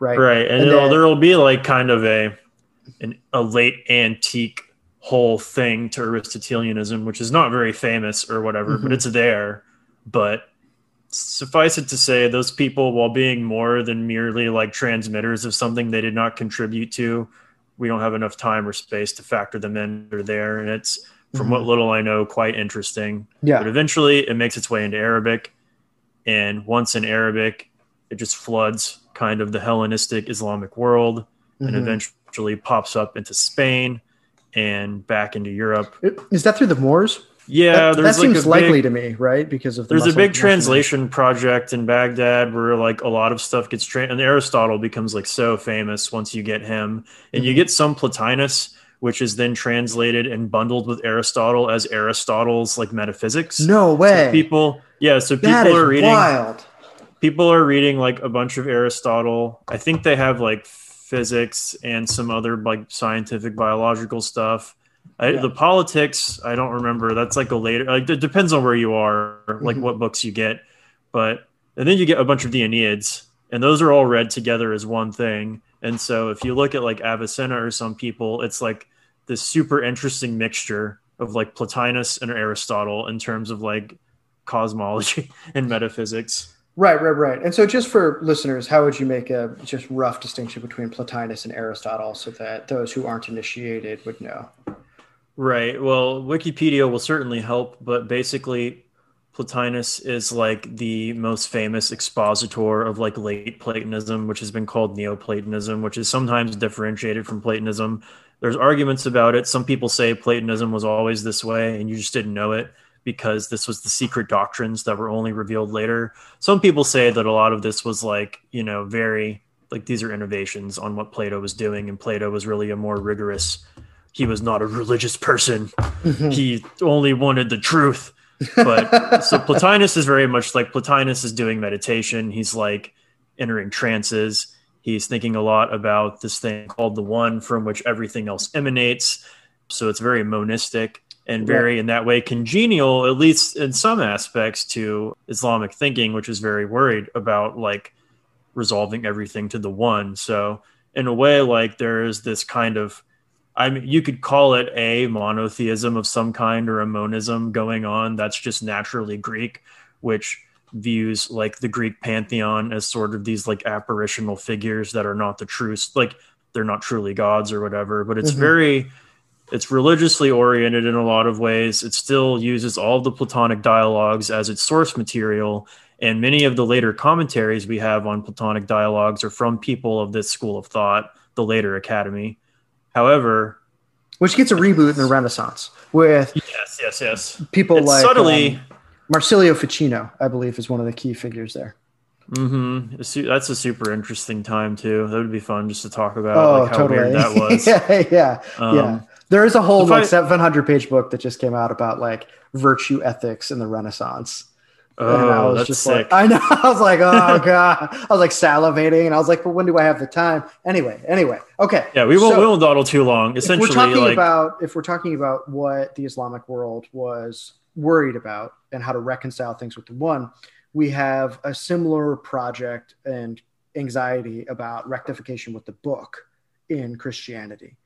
right? Right, and, And then- there'll be like kind of a an, a late antique whole thing to Aristotelianism, which is not very famous or whatever, but Mhm. it's there. But suffice it to say, those people, while being more than merely like transmitters of something they did not contribute to, we don't have enough time or space to factor them in. They're there, and it's from what Mhm. little I know, quite interesting. Yeah. But eventually, it makes its way into Arabic, and once in Arabic, it just floods kind of the Hellenistic Islamic world, and Mhm. eventually pops up into Spain and back into Europe. Is that through the Moors? Yeah, that, there's that like seems likely big, to me, right? Because of the there's a big translation project in Baghdad where like a lot of stuff gets tra- and Aristotle becomes like so famous once you get him, and you Mhm. get some Plotinus, which is then translated and bundled with Aristotle as Aristotle's like metaphysics. No So way. people, yeah, so people are reading wild. People are reading like a bunch of Aristotle. I think they have like physics and some other like scientific biological stuff. I, Yeah. The politics, I don't remember. That's like a later. Like it depends on where you are, like Mhm. what books you get. But and then you get a bunch of the Enneads, and those are all read together as one thing. And so if you look at like Avicenna or some people, it's like this super interesting mixture of like Plotinus and Aristotle in terms of like cosmology and metaphysics. Right, right, right. And so, just for listeners, how would you make a just rough distinction between Plotinus and Aristotle so that those who aren't initiated would know? Right. Well, Wikipedia will certainly help, but basically, Plotinus is like the most famous expositor of like late Platonism, which has been called Neoplatonism, which is sometimes differentiated from Platonism. There's arguments about it. Some people say Platonism was always this way and you just didn't know it because this was the secret doctrines that were only revealed later. Some people say that a lot of this was like, you know, very like these are innovations on what Plato was doing, and Plato was really a more rigorous. He was not a religious person mm-hmm. he only wanted the truth. But so Plotinus is very much like Plotinus is doing meditation. He's like entering trances. He's thinking a lot about this thing called the one from which everything else emanates. So it's very monistic and very in that way congenial, at least in some aspects, to Islamic thinking, which is very worried about like resolving everything to the one. So in a way, like there is this kind of I mean, you could call it a monotheism of some kind or a monism going on that's just naturally Greek, which views like the Greek pantheon as sort of these like apparitional figures that are not the truth, like they're not truly gods or whatever. But it's Mhm. very, it's religiously oriented in a lot of ways. It still uses all the Platonic dialogues as its source material. And many of the later commentaries we have on Platonic dialogues are from people of this school of thought, the later academy. However, Which gets a reboot in the Renaissance with yes, yes, yes. people It's like subtly, um, Marsilio Ficino, I believe, is one of the key figures there. Hmm that's a super interesting time too. That would be fun just to talk about oh, like how totally. weird that was. yeah, yeah, Um, yeah. There is a whole like I- 700 page book that just came out about like virtue ethics in the Renaissance. and I Oh, was that's just sick. like, I know. I was like, oh god. I was like salivating, and I was like, but when do I have the time? Anyway, anyway, okay. yeah, we won't So- we won't dawdle too long. if we're talking like about if we're talking about what the Islamic world was worried about and how to reconcile things with the one, we have a similar project and anxiety about rectification with the book in Christianity.